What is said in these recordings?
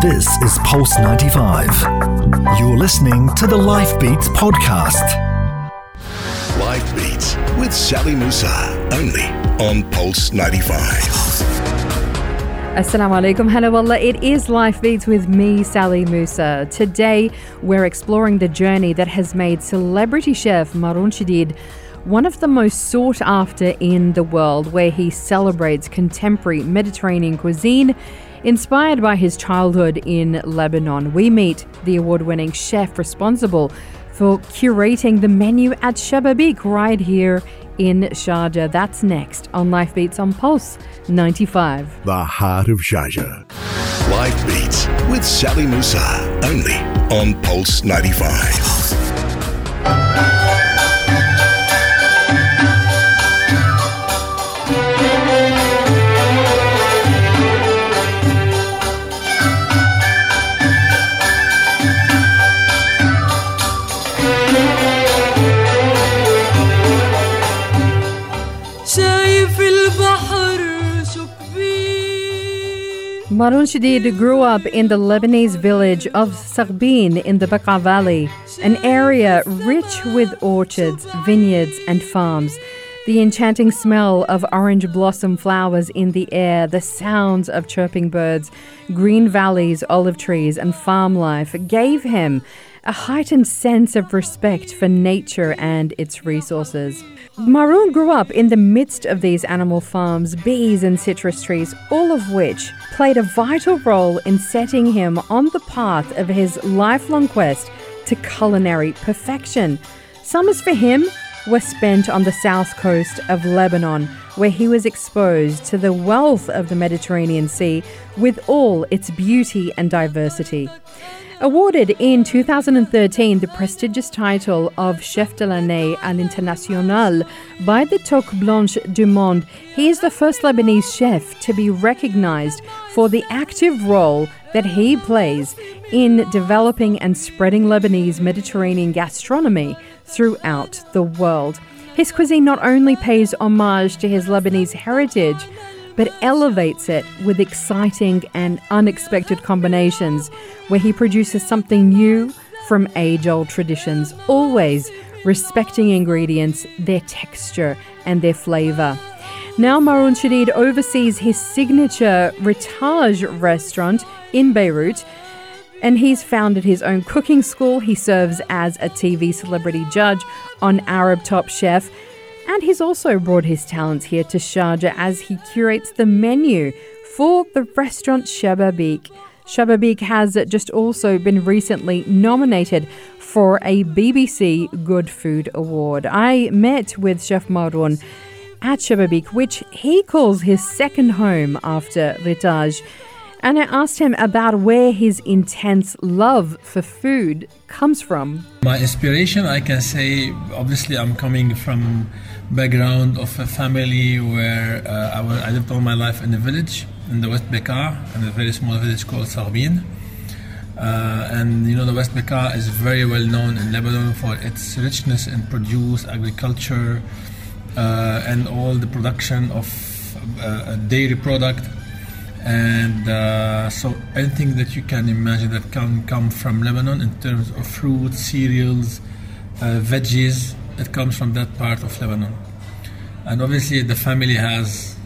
This is Pulse 95. You're listening to the Life Beats podcast. Life Beats with Sally Musa, only on Pulse 95. Assalamu alaikum. Hello, Allah. It is Life Beats with me, Sally Musa. Today, we're exploring the journey that has made celebrity chef Maroun Chedid one of the most sought after in the world, where he celebrates contemporary Mediterranean cuisine Inspired by his childhood in Lebanon, we meet the award winning chef responsible for curating the menu at Shababeek right here in Sharjah. That's next on Life Beats on Pulse 95. The heart of Sharjah. Life Beats with Sally Musa, only on Pulse 95. Maroun Chedid grew up in the Lebanese village of Saghbin in the Bekaa Valley, an area rich with orchards, vineyards, and farms. The enchanting smell of orange blossom flowers in the air, the sounds of chirping birds, green valleys, olive trees, and farm life gave him a heightened sense of respect for nature and its resources. Maroun grew up in the midst of these animal farms, bees, and citrus trees, all of which played a vital role in setting him on the path of his lifelong quest to culinary perfection. Summers for him were spent on the south coast of Lebanon, where he was exposed to the wealth of the Mediterranean Sea with all its beauty and diversity. Awarded in 2013 the prestigious title of Chef de l'année à l'international by the Toque Blanche du Monde, he is the first Lebanese chef to be recognized for the active role that he plays in developing and spreading Lebanese Mediterranean gastronomy throughout the world. His cuisine not only pays homage to his Lebanese heritage, but elevates it with exciting and unexpected combinations where he produces something new from age old traditions, always respecting ingredients, their texture, and their flavor. Now, Maroun Chedid oversees his signature Ritage restaurant in Beirut, and he's founded his own cooking school. He serves as a TV celebrity judge on Arab Top Chef and he's also brought his talents here to Sharjah as he curates the menu for the restaurant Shababeek. Shababeek has just also been recently nominated for a BBC Good Food Award. I met with Chef Maroun at Shababeek, which he calls his second home after Ritage. And I asked him about where his intense love for food comes from. My inspiration, I can say, obviously, I'm coming from background of a family where uh, I, was, I, lived all my life in a village in the West Bekaa, in a very small village called Saghbin. Uh, and you know the West Bekaa is very well known in Lebanon for its richness in produce, agriculture, uh, and all the production of uh, dairy product. And uh, so anything that you can imagine that can come from Lebanon in terms of fruits, cereals, uh, veggies, it comes from that part of Lebanon. And obviously, the family has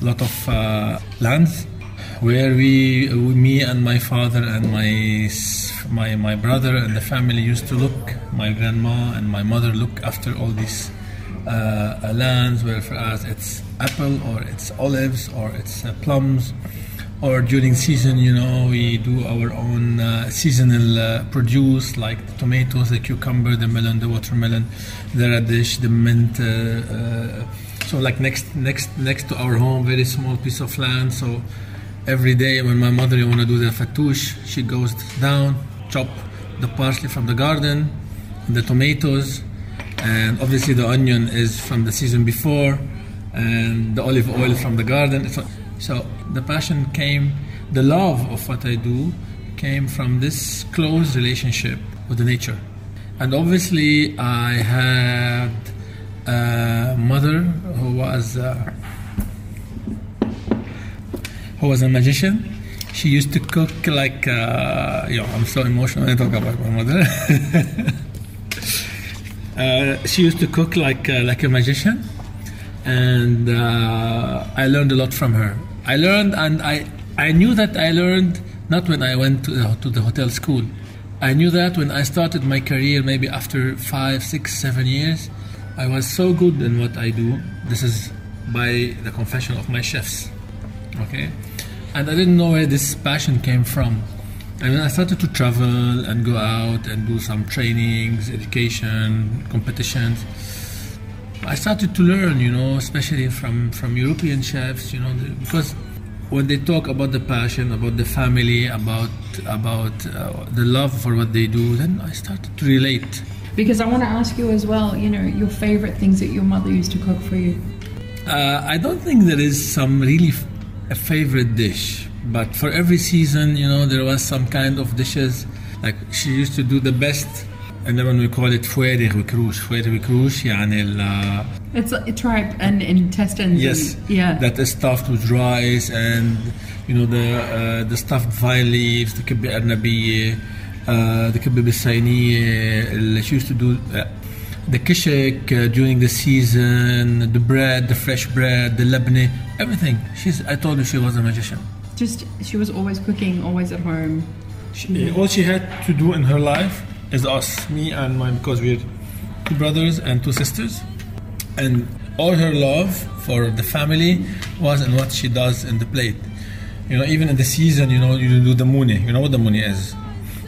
a lot of uh, lands where we, me and my father and my, my, my brother and the family used to look, my grandma and my mother look after all these uh, lands where for us it's apple or it's olives or it's uh, plums or during season, you know, we do our own uh, seasonal uh, produce like the tomatoes, the cucumber, the melon, the watermelon, the radish, the mint. Uh, uh, so like next next next to our home, very small piece of land. So every day when my mother want to do the fattoush, she goes down, chop the parsley from the garden, the tomatoes, and obviously the onion is from the season before, and the olive oil from the garden. So, the passion came, the love of what I do came from this close relationship with the nature. And obviously, I had a mother who was uh, who was a magician, she used to cook like, uh, you know, I'm so emotional when I talk about my mother. uh, she used to cook like uh, like a magician, and uh, I learned a lot from her. I learned, and I I knew that I learned not when I went to to the hotel school. I knew that when I started my career, maybe after five, six, seven years, I was so good in what I do. This is by the confession of my chefs. Okay, and I didn't know where this passion came from. And then I started to travel and go out and do some trainings, education, competitions. I started to learn, you know, especially from, from European chefs, you know, because when they talk about the passion, about the family, about about uh, the love for what they do, then I started to relate. Because I want to ask you as well, you know, your favorite things that your mother used to cook for you. Uh, I don't think there is some really f- a favorite dish, but for every season, you know, there was some kind of dishes. Like she used to do the best, and then we call it فوارغ وكروش. فوارغ وكروش يعني ال It's a tripe and intestines. yes, and, yeah. that is stuffed with rice and you know the uh, the stuffed vine leaves. The كبة أرنبية, uh, the كبة بالصينية. اللي She used to do. Uh, the kishik uh, during the season, the bread, the fresh bread, the labne, everything. She's. I told you she was a magician. Just she was always cooking, always at home. She, all she had to do in her life is us, me and my, because we're two brothers and two sisters, and all her love for the family was in what she does in the plate. You know, even in the season, you know, you do the muni. You know what the muni is?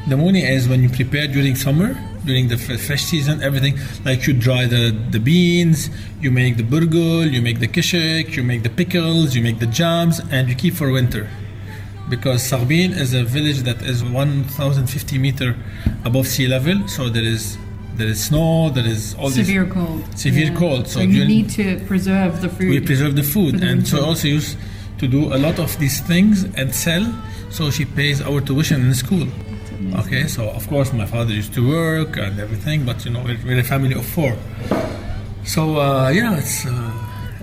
The muni is when you prepare during summer, during the fresh season, everything like you dry the, the beans, you make the burgul, you make the kishik, you make the pickles, you make the jams, and you keep for winter because Saghbin is a village that is 1,050 meter above sea level. So there is there is snow, there is all Severe this cold. severe cold. So, So you need to preserve the food. we preserve the food, and so also used to do a lot of these things and sell. So she pays our tuition in school. Okay, so of course my father used to work and everything, but you know we're, we're a family of four. So uh, yeah, it's uh,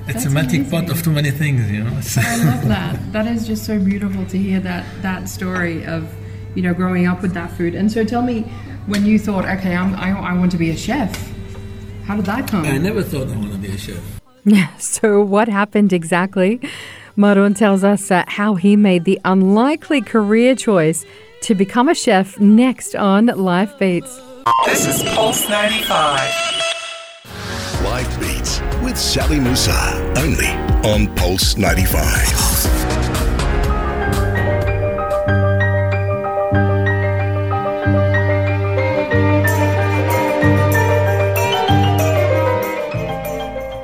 it's That's a melting pot of too many things, you know. It's- I love that. That is just so beautiful to hear that that story of you know growing up with that food. And so tell me, when you thought, okay, I'm, I, I want to be a chef, how did that come? I never thought I want to be a chef. Yeah. So, what happened exactly? Maroun tells us uh, how he made the unlikely career choice to become a chef next on Life Beats. This is Pulse 95. Life Beats with Sally Musa. Only on Pulse 95.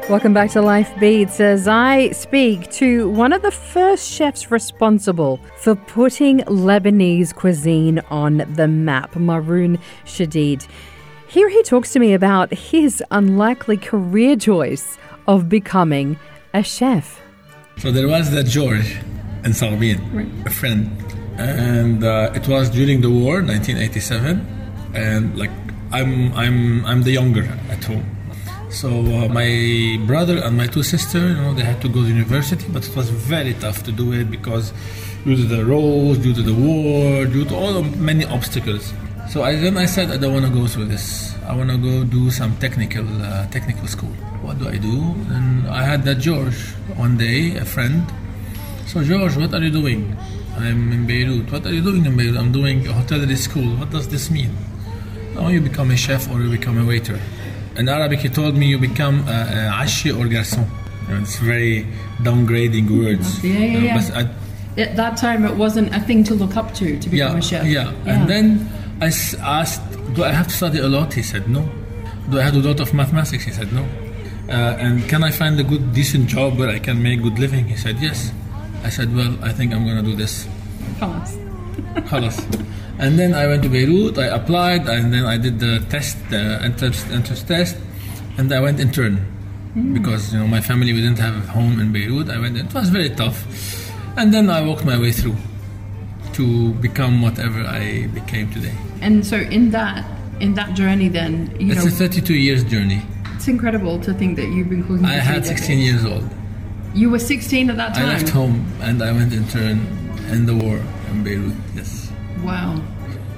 Welcome back to Life Beats as I speak to one of the first chefs responsible for putting Lebanese cuisine on the map, Maroun Chedid. Here he talks to me about his unlikely career choice of becoming a chef. So there was that George in Saghbin, a friend, and uh, it was during the war, 1987, and like I'm I'm I'm the younger at home. So uh, my brother and my two sisters, you know, they had to go to university, but it was very tough to do it because due to the roads, due to the war, due to all many obstacles. So I, then I said I don't want to go through this. I want to go do some technical uh, technical school. What do I do? And I had that George one day, a friend. So George, what are you doing? I'm in Beirut. What are you doing in Beirut? I'm doing a hotelery school. What does this mean? Oh, you become a chef or you become a waiter. In Arabic, he told me you become ashi or garçon. It's very downgrading words. Yeah, yeah, yeah. At that time, it wasn't a thing to look up to to become yeah, a chef. Yeah. yeah, and then I asked, "Do I have to study a lot?" He said, "No." Do I have to do a lot of mathematics? He said, "No." Uh, and can I find a good, decent job where I can make good living? He said, yes. I said, well, I think I'm going to do this. Halas. Halas. And then I went to Beirut, I applied, and then I did the test, the entrance, entrance test, and I went intern. Hmm. Because, you know, my family, we didn't have a home in Beirut. I went, it was very tough. And then I walked my way through to become whatever I became today. And so in that in that journey, then you It's know a 32 years journey. it's incredible to think that you've been cooking. I had 16 decades. years old. You were 16 at that time. I left home and I went intern in the war. in Beirut. Yes. Wow.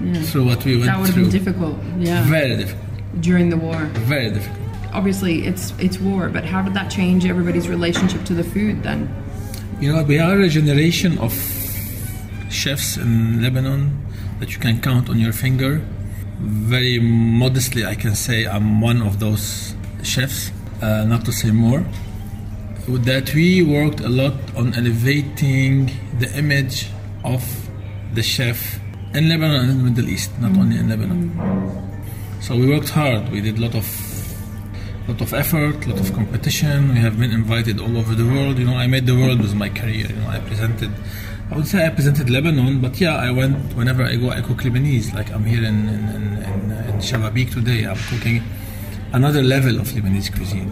Yeah. So what we went That would have been difficult. Yeah. Very difficult. During the war. Very difficult. Obviously, it's it's war, but how did that change everybody's relationship to the food then? You know, we are a generation of chefs in Lebanon that you can count on your finger. Very modestly, I can say I'm one of those chefs, uh, not to say more. That we worked a lot on elevating the image of the chef in Lebanon and in the Middle East, not only in Lebanon. Mm. So we worked hard. We did a lot of lot of effort, lot of competition. We have been invited all over the world. You know, I made the world with my career. You know, I presented. I would say I presented Lebanon, but yeah, I went whenever I go. I cook Lebanese. Like I'm here in in, in, in, in Shababeek today. I'm cooking another level of Lebanese cuisine.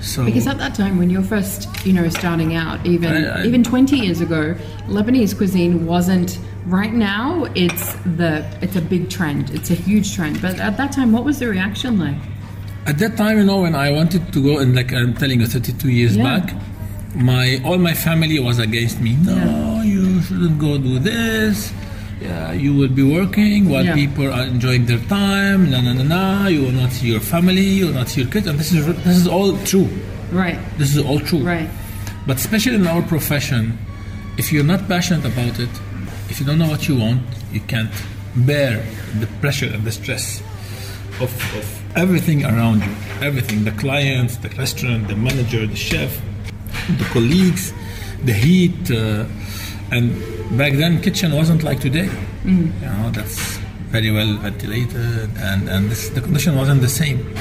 So Because at that time, when you're first, you know, starting out, even I- I- even 20 years ago, Lebanese cuisine wasn't. Right now, it's the it's a big trend. It's a huge trend. But at that time, what was the reaction like? At that time, you know, when I wanted to go and like I'm telling you, 32 years Yeah. back, my all my family was against me. No, Yeah. you shouldn't go do this. Yeah, you will be working while Yeah. people are enjoying their time. Na na na na. You will not see your family. You will not see your kids. And this is this is all true. Right. This is all true. Right. But especially in our profession, if you're not passionate about it, if you don't know what you want, you can't bear the pressure and the stress of, of everything around you. Everything the clients, the restaurant, the manager, the chef, the colleagues, the heat. Uh, and back then, kitchen wasn't like today. You know, that's very well ventilated, and, and this, the condition wasn't the same.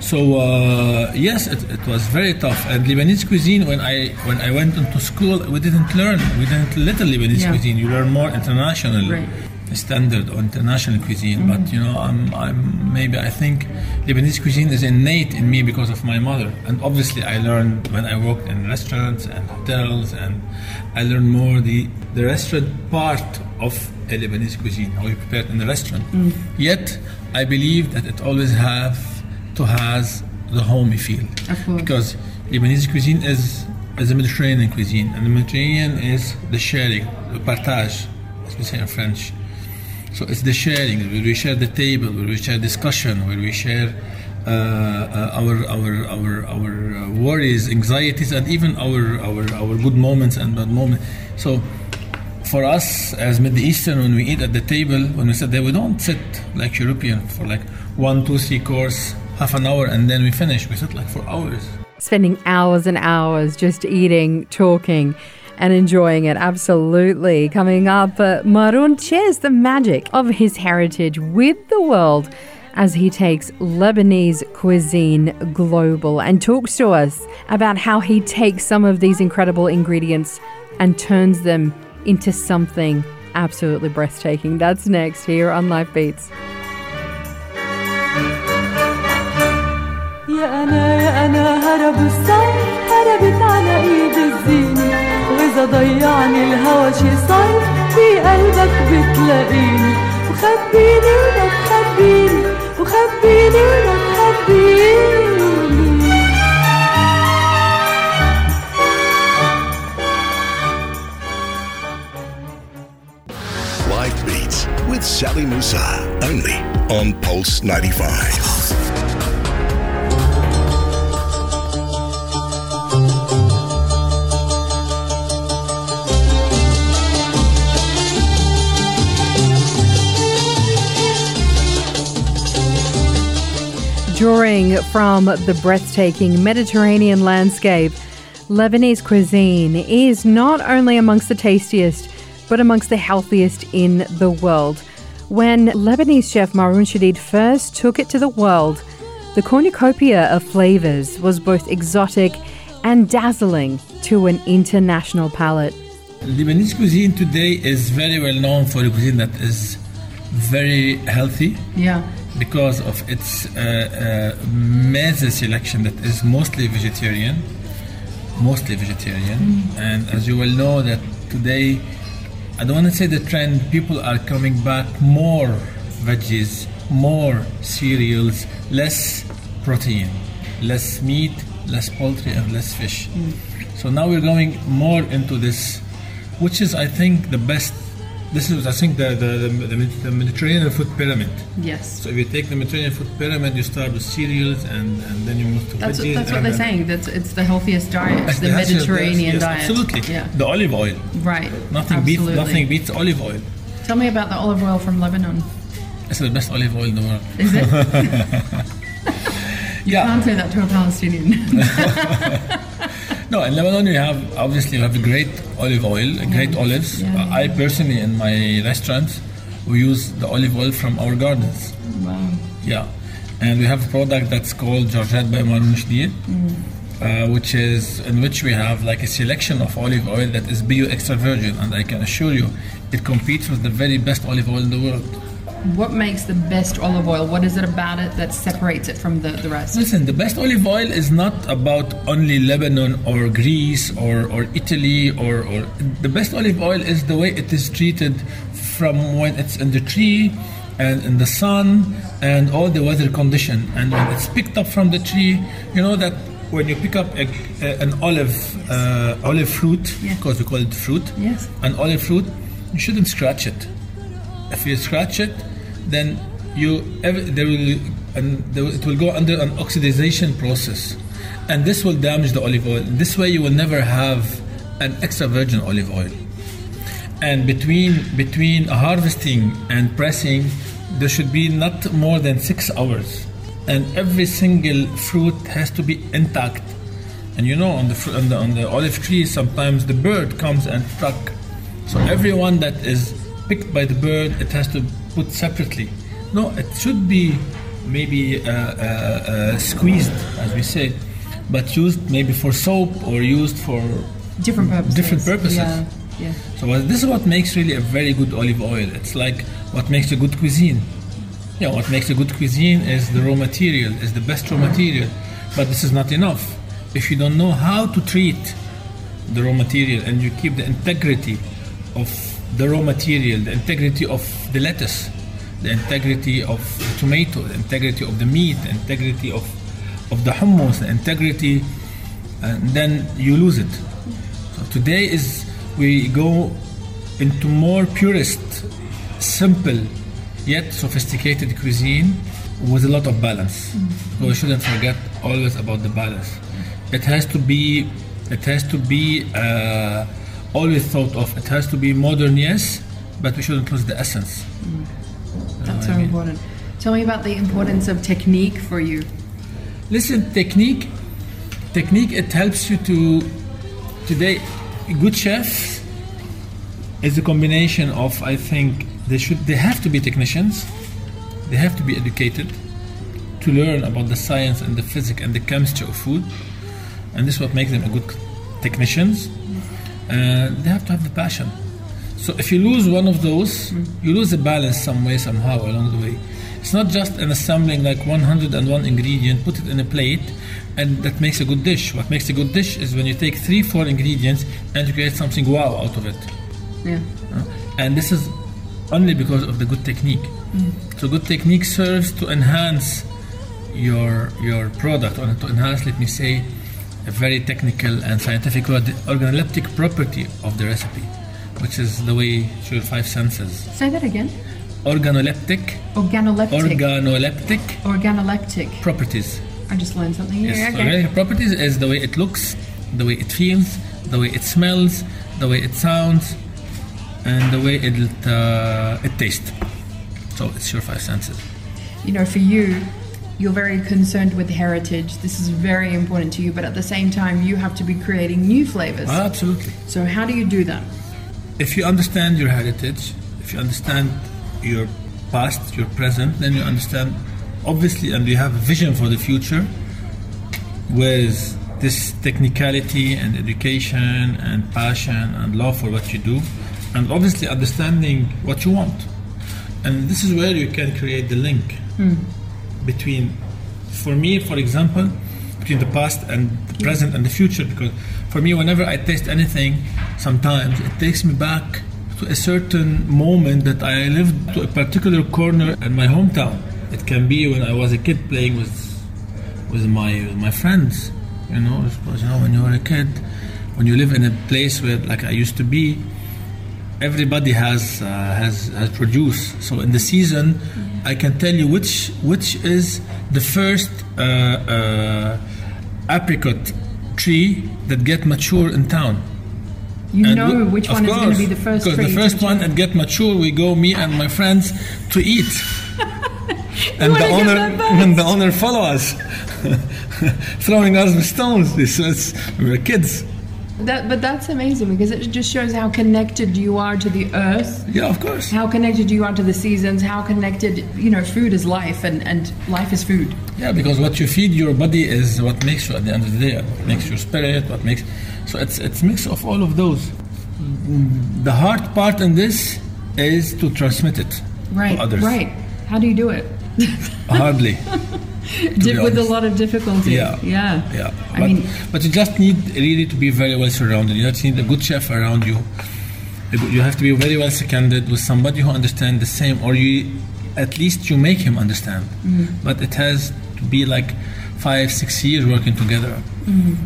So uh, yes, it, it was very tough. And Lebanese cuisine, when I when I went into school, we didn't learn. We didn't little Lebanese Yeah. cuisine. You learn more international Right. Standard or international cuisine. But mm. you know, I'm I'm maybe I think Lebanese cuisine is innate in me because of my mother. And obviously, I learned when I worked in restaurants and hotels, and I learned more the the restaurant part of a Lebanese cuisine, how you prepare it in the restaurant. Mm. Yet, I believe that it always have to has the homey feel. Because Lebanese cuisine is is a Mediterranean cuisine, and the Mediterranean is the sharing, the partage, as we say in French. So it's the sharing, we share the table, we share discussion, where we share uh, uh, our our our our uh, worries, anxieties, and even our our our good moments and bad moments. So for us as Middle Eastern, when we eat at the table, when we sit there, we don't sit like European for like one, two, three course, half an hour, and then we finish. We sit like for hours. spending hours and hours just eating, talking, and enjoying it. Absolutely. Coming up, uh, Maroun shares the magic of his heritage with the world as he takes Lebanese cuisine global and talks to us about how he takes some of these incredible ingredients and turns them into something absolutely breathtaking. That's next here on Life Beats. يا أنا يا أنا هرب الصيف هربت على إيد الزينة وإذا ضيعني الهوى شي صيف في قلبك بتلاقيني وخبيني ولا تخبيني وخبيني ولا تخبيني Live Beats with Sally Musa. Only on Pulse 95. Drawing from the breathtaking Mediterranean landscape, Lebanese cuisine is not only amongst the tastiest, but amongst the healthiest in the world. When Lebanese chef Maroun Chedid first took it to the world, the cornucopia of flavors was both exotic and dazzling to an international palate. Lebanese cuisine today is very well known for a cuisine that is very healthy Yeah. Because of its uh, uh, meze selection that is mostly vegetarian, mostly vegetarian. And as you well know, that today, I don't want to say the trend, people are coming back more veggies, more cereals, less protein, less meat, less poultry, and less fish. So now we're going more into this, which is, I think, the best This is, I think, the, the, the, the Mediterranean food pyramid. Yes. So if you take the Mediterranean food pyramid, you start with cereals and, and then you move to That's, veggies. that's what they're saying. That's it's the healthiest diet, Yes, the Mediterranean yes, diet. Absolutely. Yeah. The olive oil. Right. Nothing Absolutely. beats nothing beats olive oil. Tell me about the olive oil from Lebanon. It's the best olive oil in the world. Is it? Yeah. Can't say that to a Palestinian. No, in Lebanon you have obviously you have a great olive oil, great olives. Yeah. I personally in my restaurants we use the olive oil from our gardens. wow. Yeah, and we have a product that's called Georgette by Maroun Chedid, uh, which is in which we have like a selection of olive oil that is bio extra virgin, and I can assure you, it competes with the very best olive oil in the world. What makes the best olive oil? What is it about it that separates it from the, the rest? Listen, the best olive oil is not about only Lebanon or Greece or, or Italy or, or the best olive oil is the way it is treated from when it's in the tree and in the sun and all the weather condition and when it's picked up from the tree you know that when you pick up a, a- an olive uh, olive fruit Yeah. because we call it fruit Yes. an olive fruit you shouldn't scratch it if you scratch it, then you there will and it will go under an oxidization process, and this will damage the olive oil. This way, you will never have an extra virgin olive oil. And between between harvesting and pressing, there should be not more than six hours, and every single fruit has to be intact. And you know, on the, on the on the olive tree, sometimes the bird comes and pluck. So everyone that is picked by the bird, it has to put separately. No, it should be maybe uh, uh, uh, squeezed, as we say, but used maybe for soap or used for Different purposes. Different purposes. Yeah. Yeah. so what- this is what makes really a very good olive oil. It's like what makes a good cuisine. Yeah, what makes a good cuisine is the raw material, is the best raw material. But this is not enough. If you don't know how to treat the raw material and you keep the integrity of the raw material, the integrity of the lettuce, the integrity of the tomato, the integrity of the meat, the integrity of, of the hummus, the integrity, and then you lose it. So today is we go into more purist, simple, yet sophisticated cuisine with a lot of balance. So we shouldn't forget always about the balance. It has to be, it has to be uh, always thought of. It has to be modern, yes, but we shouldn't lose the essence. Mm. That's so important. Tell me about the importance of technique for you. Listen, technique, technique. It helps you to today. Good chefs is a combination of. I think they should. They have to be technicians. They have to be educated to learn about the science and the physics and the chemistry of food, and this is what makes them a good technicians. Mm. Uh, they have to have the passion. So if you lose one of those, you lose the balance some way, somehow along the way. It's not just an assembling like 101 ingredient, put it in a plate, and that makes a good dish. What makes a good dish is when you take three, four ingredients and you create something wow out of it. Yeah. Uh, And this is only because of the good technique. So good technique serves to enhance your your product, or to enhance, let me say, a very technical and scientific word, the organoleptic property of the recipe, which is the way your five senses. Say that again. Organoleptic, Organoleptic. organoleptic Organoleptic. properties. I just learned something here. Yes, okay. properties is the way it looks, the way it feels, the way it smells, the way it sounds, and the way it uh, it tastes. So it's your five senses. You know, for you, you're very concerned with heritage. This is very important to you, but at the same time, you have to be creating new flavors. Ah, absolutely. So, how do you do that? If you understand your heritage, if you understand your past, your present, then you understand, obviously, and you have a vision for the future with this technicality and education and passion and love for what you do, and obviously understanding what you want. And this is where you can create the link hmm. Between, for me, for example, between the past and the present and the future. Because for me, whenever I taste anything, sometimes it takes me back to a certain moment that I lived to a particular corner in my hometown. It can be when I was a kid playing with with my with my friends. You know, because you know when you were a kid, when you live in a place where like I used to be, everybody has uh, has has produced. So in the season, I can tell you which which is the first uh, uh, apricot tree that get mature in town. You And know we- which one is going to be the first Because the first one and get mature, we go me and my friends to eat. and the owner and the owner follow us, throwing us with stones. This was, we were kids. That, but that's amazing because it just shows how connected you are to the earth, Yeah, of course. how connected you are to the seasons, how connected, you know, food is life and, and life is food. Yeah, because what you feed your body is what makes you at the end of the day. What makes your spirit. What makes so it's it's mix of all of those. The hard part in this is to transmit it Right, to others. right. How do you do it? Hardly. Di- with a lot of difficulty. Yeah. Yeah. Yeah, I but, mean, but you just need really to be very well surrounded. You just need a good chef around you. You have to be very well seconded with somebody who understands the same, or you at least you make him understand. But it has to be like five, six years working together.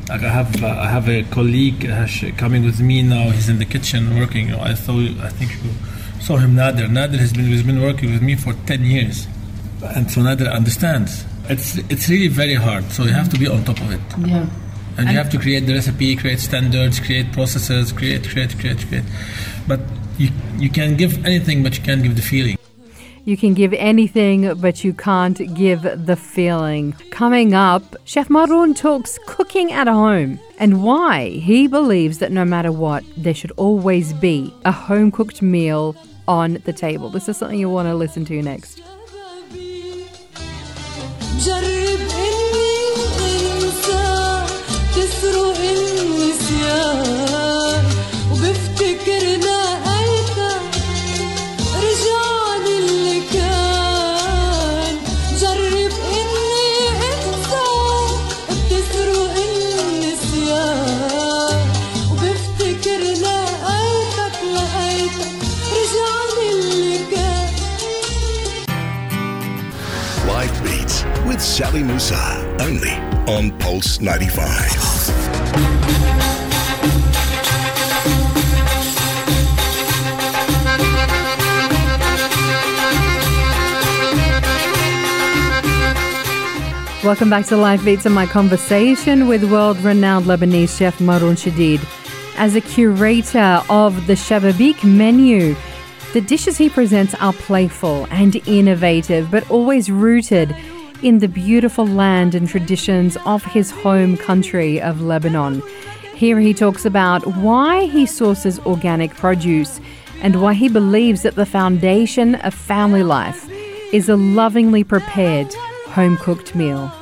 Like I have, uh, I have a colleague uh, coming with me now. He's in the kitchen working. You know, I thought, I think you saw him. Nader. Nader has been, has been working with me for ten years, and so Nader understands. It's it's really very hard. So you have to be on top of it. yeah. And, you have to create the recipe, create standards, create processes, create, create, create, create. But you, you can give anything, but you can't give the feeling. You can give anything, but you can't give the feeling. Coming up, Chef Maroun talks cooking at home and why he believes that no matter what, there should always be a home cooked meal on the table. This is something you want to listen to next. جرب إني أنسى تسرق النسيان. وبفتكر لقيتك Sally Musa. Only on Pulse 95. Welcome back to Life Beats and my conversation with world renowned Lebanese chef Maroun Chedid. As a curator of the Shababeek menu, the dishes he presents are playful and innovative, but always rooted in the beautiful land and traditions of his home country of Lebanon. Here he talks about why he sources organic produce and why he believes that the foundation of family life is a lovingly prepared home cooked meal.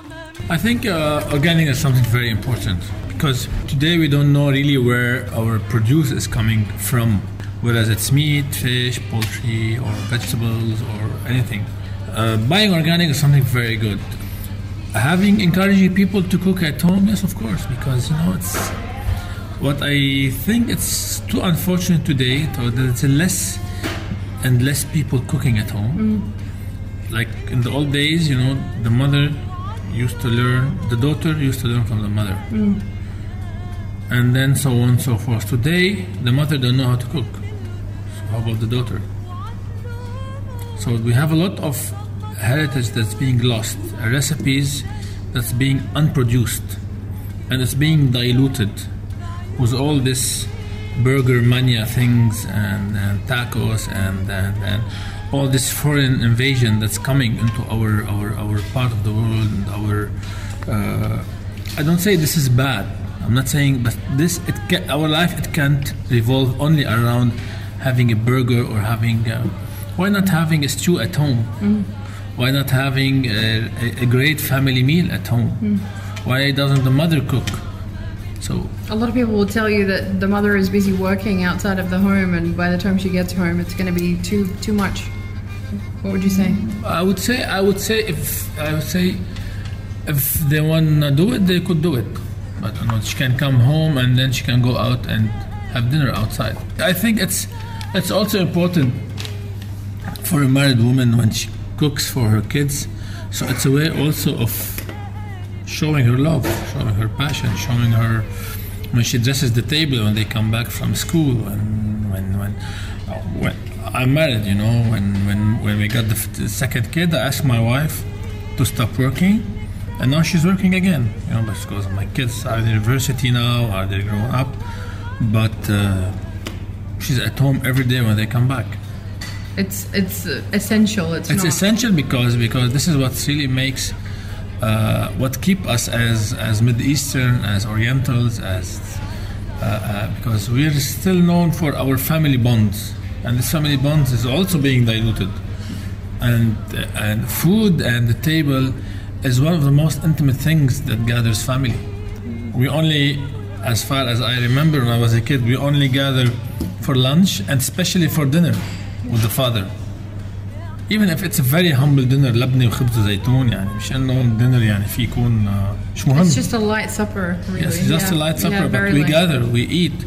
I think uh, organic is something very important because today we don't know really where our produce is coming from, whether it's meat, fish, poultry, or vegetables, or anything. Uh, buying organic is something very good. Having encouraging people to cook at home, yes, of course, because you know it's what I think it's too unfortunate today that it's less and less people cooking at home. Like in the old days, you know, the mother used to learn, the daughter used to learn from the mother, and then so on and so forth. Today, the mother don't know how to cook. So how about the daughter? So we have a lot of heritage that's being lost, recipes that's being unproduced, and it's being diluted with all this burger mania things and, and tacos and, and, and all this foreign invasion that's coming into our, our, our part of the world and our uh, I don't say this is bad. I'm not saying but this it ca- our life it can't revolve only around having a burger or having uh, why not having a stew at home why not having a, a, great family meal at home hmm. why doesn't the mother cook so A lot of people will tell you that the mother is busy working outside of the home, and by the time she gets home, it's going to be too too much. What would you say? I would say I would say if I would say if they wanna do it, they could do it. But you know, she can come home and then she can go out and have dinner outside. I think it's it's also important for a married woman when she cooks for her kids. So it's a way also of showing her love, showing her passion, showing her when she dresses the table when they come back from school and when when when I'm married, you know, when, when, when we got the, the second kid, I asked my wife to stop working, and now she's working again, you know, because my kids are in university now, are they grown up, but uh, she's at home every day when they come back. It's it's essential. It's, It's essential because because this is what really makes uh, what keep us as as Mid Eastern, as Orientals, as uh, uh, because we are still known for our family bonds, and this family bonds is also being diluted, and and food and the table is one of the most intimate things that gathers family. We only, as far as I remember when I was a kid, we only gather for lunch and especially for dinner with the father even if it's a very humble dinner لبنة وخبز وزيتون يعني مش انه dinner يعني في يكون مش مهم. It's just a light supper really. Yes, it's just yeah. a light supper yeah, but we light. gather, we eat.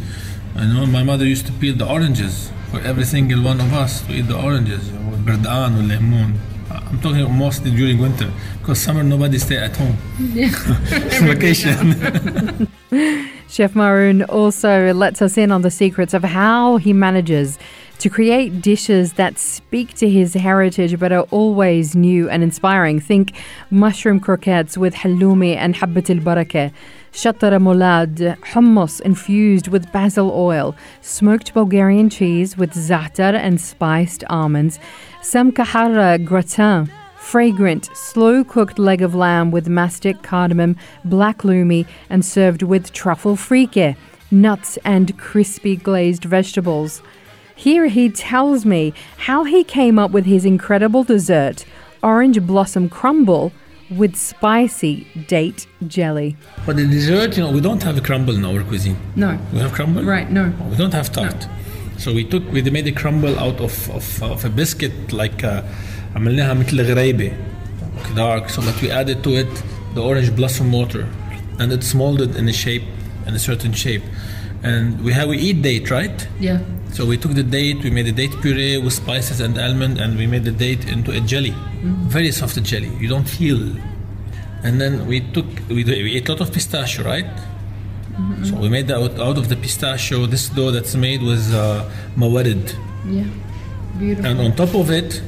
I know, my mother used to peel the oranges for every single one of us to eat the oranges والبردقان والليمون. I'm talking mostly during winter because summer nobody stay at home. Yeah. vacation. Chef Maroun also lets us in on the secrets of how he manages to create dishes that speak to his heritage but are always new and inspiring. Think mushroom croquettes with halloumi and habbat al barakah, shatara molad, hummus infused with basil oil, smoked Bulgarian cheese with za'atar and spiced almonds, samkahara gratin, fragrant, slow cooked leg of lamb with mastic, cardamom, black lumi, and served with truffle frike, nuts, and crispy glazed vegetables. Here he tells me how he came up with his incredible dessert, orange blossom crumble with spicy date jelly. but the dessert, you know, we don't have a crumble in our cuisine. No. We have crumble? Right, no. We don't have tart. So we took we made a crumble out of, of, of a biscuit like uh, عملناها مثل غريبة dark so but we added to it the orange blossom water and it's molded in a shape in a certain shape and we have we eat date right Yeah. so we took the date we made a date puree with spices and almond and we made the date into a jelly very soft jelly you don't feel and then we took we, do- we ate a lot of pistachio right so we made that out, out of the pistachio this dough that's made with uh, mawarid Yeah. Beautiful. and on top of it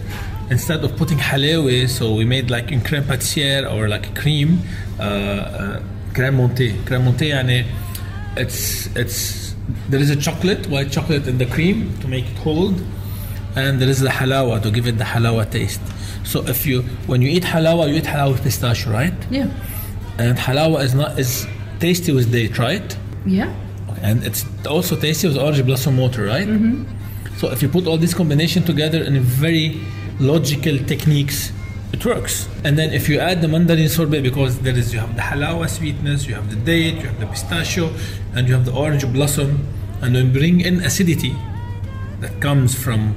instead of putting halewe so we made like in creme pâtissière or like cream uh, uh, crème montée crème montée يعني it's it's there is a chocolate white chocolate in the cream to make it hold and there is the halawa to give it the halawa taste so if you when you eat halawa you eat halawa with pistachio right yeah. and halawa is not is tasty with date right Yeah. and it's also tasty with orange blossom water, right? Mm-hmm. So if you put all this combination together in a very logical techniques, it works. And then if you add the mandarin sorbet, because there is you have the halawa sweetness, you have the date, you have the pistachio, and you have the orange blossom, and then bring in acidity that comes from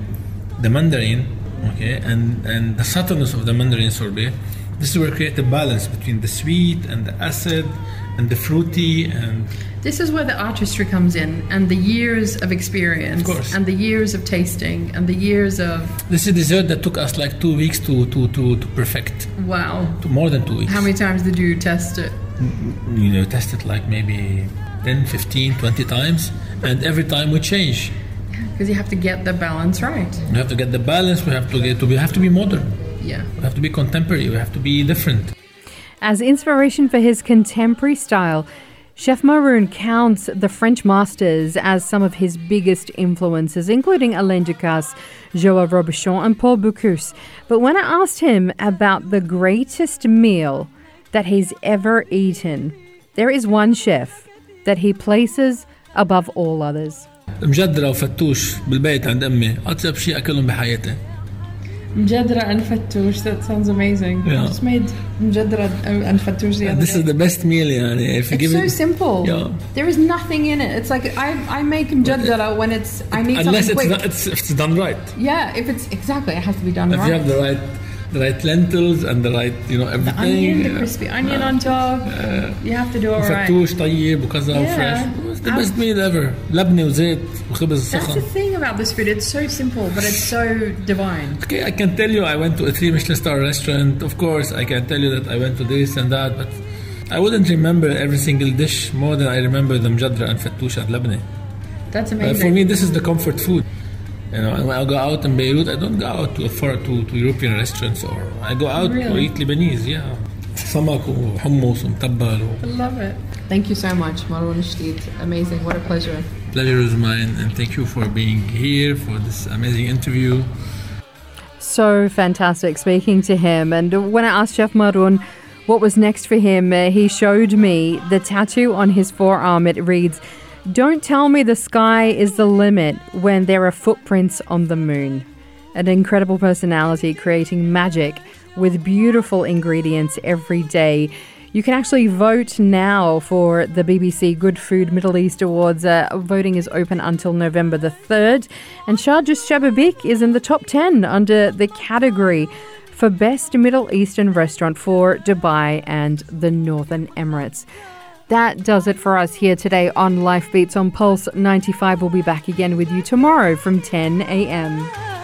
the mandarin, okay, and and the subtleness of the mandarin sorbet. This is where we create a balance between the sweet and the acid and the fruity and This is where the artistry comes in, and the years of experience, Of and the years of tasting, and the years of This is a dessert that took us like two weeks to to to, to perfect. wow. To more than two weeks. How many times did you test it? Mm, mm, you know, test it like maybe 10, 15, 20 times, and every time we change. Because you have to get the balance right. you have to get the balance. We have to get to. We have to be modern yeah. We have to be contemporary, we have to be different. As inspiration for his contemporary style, Chef Maroun counts the French masters as some of his biggest influences, including Alain Ducasse, Joël Robuchon, and Paul Bocuse. But when I asked him about the greatest meal that he's ever eaten, there is one chef that he places above all others. مجدرة وفتوش بالبيت عند أمي أطيب شيء أكلهم بحياتي Mjadra and fattoush. That sounds amazing. Yeah. I just made mjadra and fattoush the other This day. is the best meal, yani. If you it's give so it, simple. Yeah. There is nothing in it. It's like I, I make mjadra when it's I need unless something it's, it's if it's done right. Yeah, if it's exactly, it has to be done if right. If you have the right. The right lentils and the right, you know, everything. The onion, the crispy onion yeah. on top. Yeah. You have to do it right. Fattoush, tayyib, kaza, yeah. fresh the um, best meal ever. That's the thing about this food. It's so simple, but it's so divine. Okay, I can tell you I went to a three Michelin star restaurant. Of course, I can tell you that I went to this and that, but I wouldn't remember every single dish more than I remember the mjadra and fattoush and Lebanon. That's amazing. For me, this is the comfort food. You know, when I go out in Beirut, I don't go out to, far to, to European restaurants or I go out really? to eat Lebanese, yeah. I love it. Thank you so much, Maroun Chedid. Amazing. What a pleasure. Pleasure is mine, and thank you for being here for this amazing interview. So fantastic speaking to him. And when I asked Chef Maroun, what was next for him, uh, he showed me the tattoo on his forearm. It reads, Don't tell me the sky is the limit when there are footprints on the moon. An incredible personality creating magic with beautiful ingredients every day. You can actually vote now for the BBC Good Food Middle East Awards. Uh, voting is open until November the 3rd. And Sharjah Shababeek is in the top 10 under the category for Best Middle Eastern Restaurant for Dubai and the Northern Emirates. That does it for us here today on Life Beats on Pulse 95. We'll be back again with you tomorrow from 10 a.m.